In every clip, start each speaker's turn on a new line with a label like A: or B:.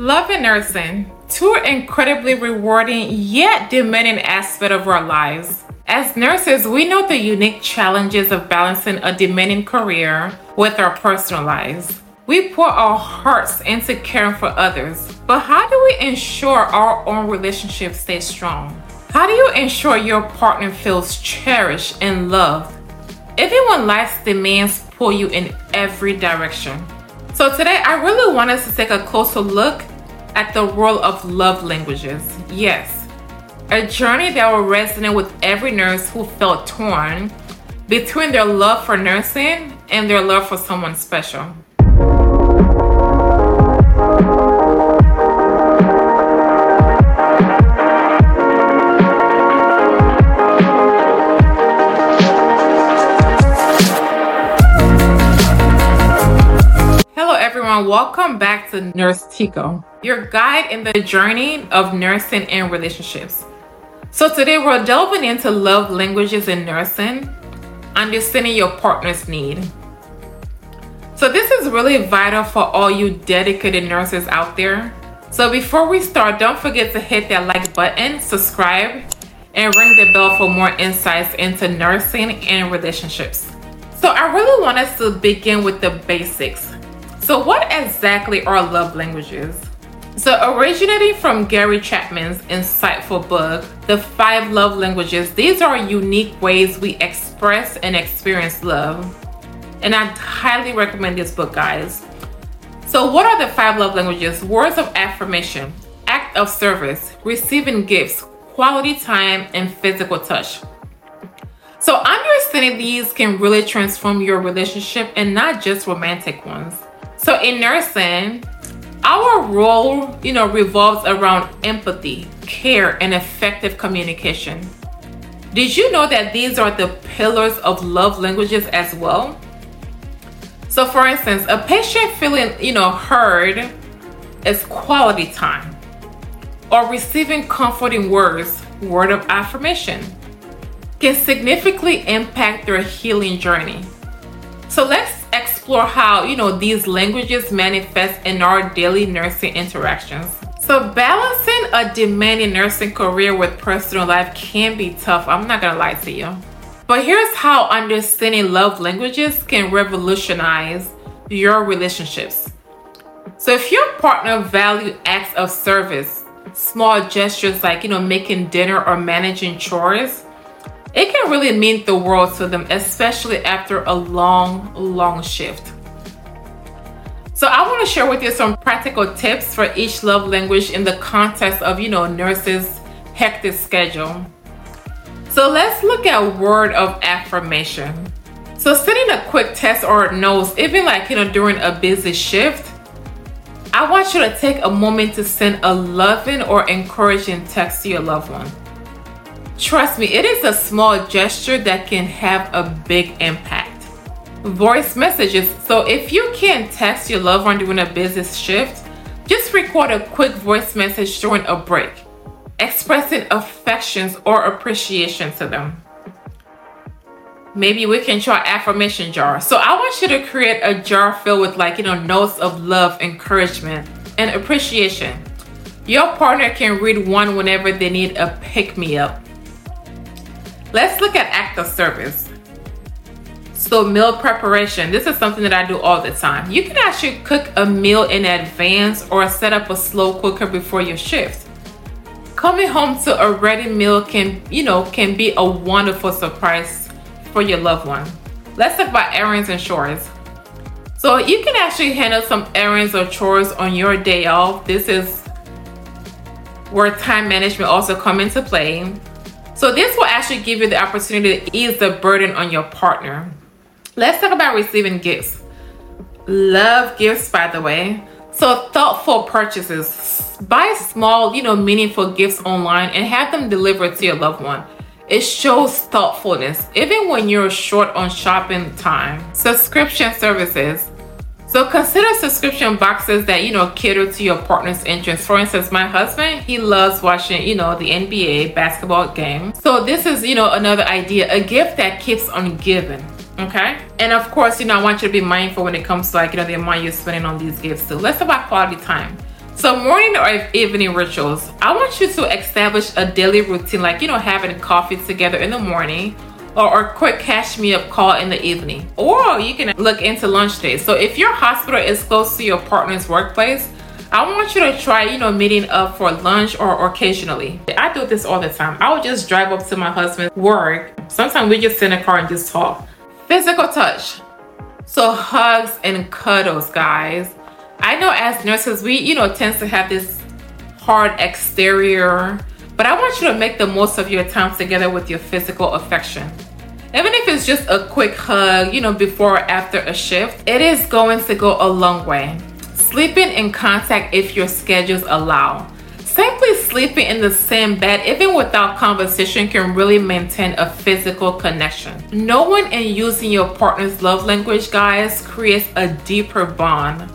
A: Love and nursing, two incredibly rewarding yet demanding aspects of our lives. As nurses, we know the unique challenges of balancing a demanding career with our personal lives. We pour our hearts into caring for others, but how do we ensure our own relationship stays strong? How do you ensure your partner feels cherished and loved, even when life's demands pull you in every direction? So, today I really want us to take a closer look at the world of love languages. Yes, a journey that will resonate with every nurse who felt torn between their love for nursing and their love for someone special. Everyone, welcome back to Nurse Tico, your guide in the journey of nursing and relationships. So, today we're delving into love languages in nursing, understanding your partner's need. So, this is really vital for all you dedicated nurses out there. So, before we start, don't forget to hit that like button, subscribe, and ring the bell for more insights into nursing and relationships. So, I really want us to begin with the basics. So, what exactly are love languages? So, originating from Gary Chapman's insightful book, The Five Love Languages, these are unique ways we express and experience love. And I highly recommend this book, guys. So, what are the five love languages? Words of affirmation, act of service, receiving gifts, quality time, and physical touch. So, understanding these can really transform your relationship and not just romantic ones. So in nursing, our role, you know, revolves around empathy, care, and effective communication. Did you know that these are the pillars of love languages as well? So for instance, a patient feeling, you know, heard is quality time or receiving comforting words, word of affirmation can significantly impact their healing journey. So let's explore how, you know, these languages manifest in our daily nursing interactions. So balancing a demanding nursing career with personal life can be tough. I'm not gonna lie to you. But here's how understanding love languages can revolutionize your relationships. So if your partner value acts of service, small gestures like, you know, making dinner or managing chores, it can really mean the world to them, especially after a long, long shift. So I want to share with you some practical tips for each love language in the context of, you know, nurses' hectic schedule. So let's look at word of affirmation. So sending a quick test or notes, even like, you know, during a busy shift, I want you to take a moment to send a loving or encouraging text to your loved one. Trust me, it is a small gesture that can have a big impact. Voice messages. So if you can't text your loved one during a business shift, just record a quick voice message during a break, expressing affections or appreciation to them. Maybe we can try affirmation jar. So I want you to create a jar filled with like, you know, notes of love, encouragement, and appreciation. Your partner can read one whenever they need a pick me up. Let's look at act of service. So meal preparation, this is something that I do all the time. You can actually cook a meal in advance or set up a slow cooker before your shift. Coming home to a ready meal can, you know, can be a wonderful surprise for your loved one. Let's talk about errands and chores. So you can actually handle some errands or chores on your day off. This is where time management also come into play. So this will actually give you the opportunity to ease the burden on your partner. Let's talk about receiving gifts. Love gifts, by the way. So thoughtful purchases. Buy small, you know, meaningful gifts online and have them delivered to your loved one. It shows thoughtfulness, even when you're short on shopping time. Subscription services. So consider subscription boxes that you know cater to your partner's interests. For instance, my husband, he loves watching, you know, the NBA basketball game. So this is, you know, another idea, a gift that keeps on giving. Okay. And of course, you know, I want you to be mindful when it comes to like, you know, the amount you're spending on these gifts too. Let's talk about quality time. So morning or evening rituals, I want you to establish a daily routine like, you know, having coffee together in the morning or a quick cash me up call in the evening. Or you can look into lunch dates. So if your hospital is close to your partner's workplace, I want you to try, you know, meeting up for lunch or occasionally. I do this all the time. I would just drive up to my husband's work. Sometimes we just sit in a car and just talk. Physical touch. So hugs and cuddles, guys. I know as nurses, we, you know, tends to have this hard exterior, but I want you to make the most of your time together with your physical affection. Even if it's just a quick hug, you know, before or after a shift, it is going to go a long way. Sleeping in contact if your schedules allow. Simply sleeping in the same bed, even without conversation, can really maintain a physical connection. Knowing and using your partner's love language, guys, creates a deeper bond.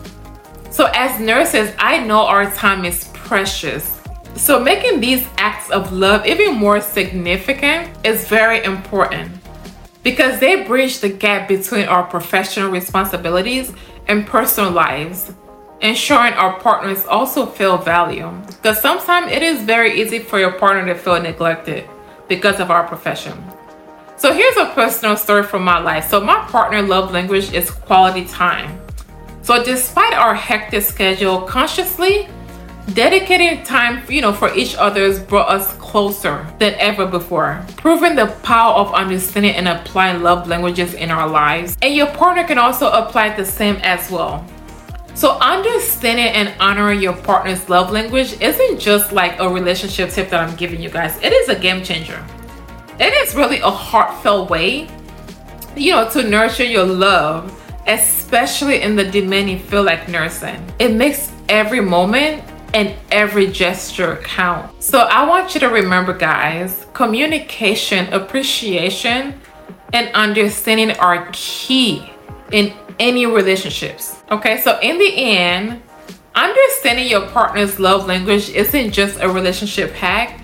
A: So, as nurses, I know our time is precious. So, making these acts of love even more significant is very important because they bridge the gap between our professional responsibilities and personal lives, ensuring our partners also feel value. Because sometimes it is very easy for your partner to feel neglected because of our profession. So, here's a personal story from my life. So, my partner love language is quality time. So despite our hectic schedule, consciously dedicating time, you know, for each other's brought us closer than ever before, proving the power of understanding and applying love languages in our lives. And your partner can also apply the same as well. So understanding and honoring your partner's love language isn't just like a relationship tip that I'm giving you guys. It is a game changer. It is really a heartfelt way, you know, to nurture your love especially in the demanding feel like nursing. It makes every moment and every gesture count. So I want you to remember, guys, communication, appreciation, and understanding are key in any relationships. Okay, so in the end, understanding your partner's love language isn't just a relationship hack,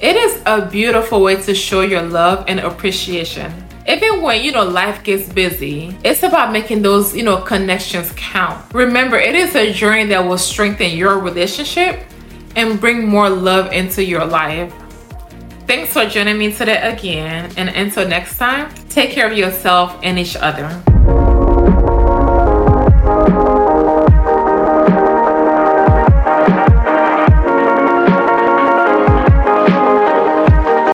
A: it is a beautiful way to show your love and appreciation even when you know life gets busy it's about making those you know connections count. Remember it is a journey that will strengthen your relationship and bring more love into your life. Thanks for joining me today again and until next time take care of yourself and each other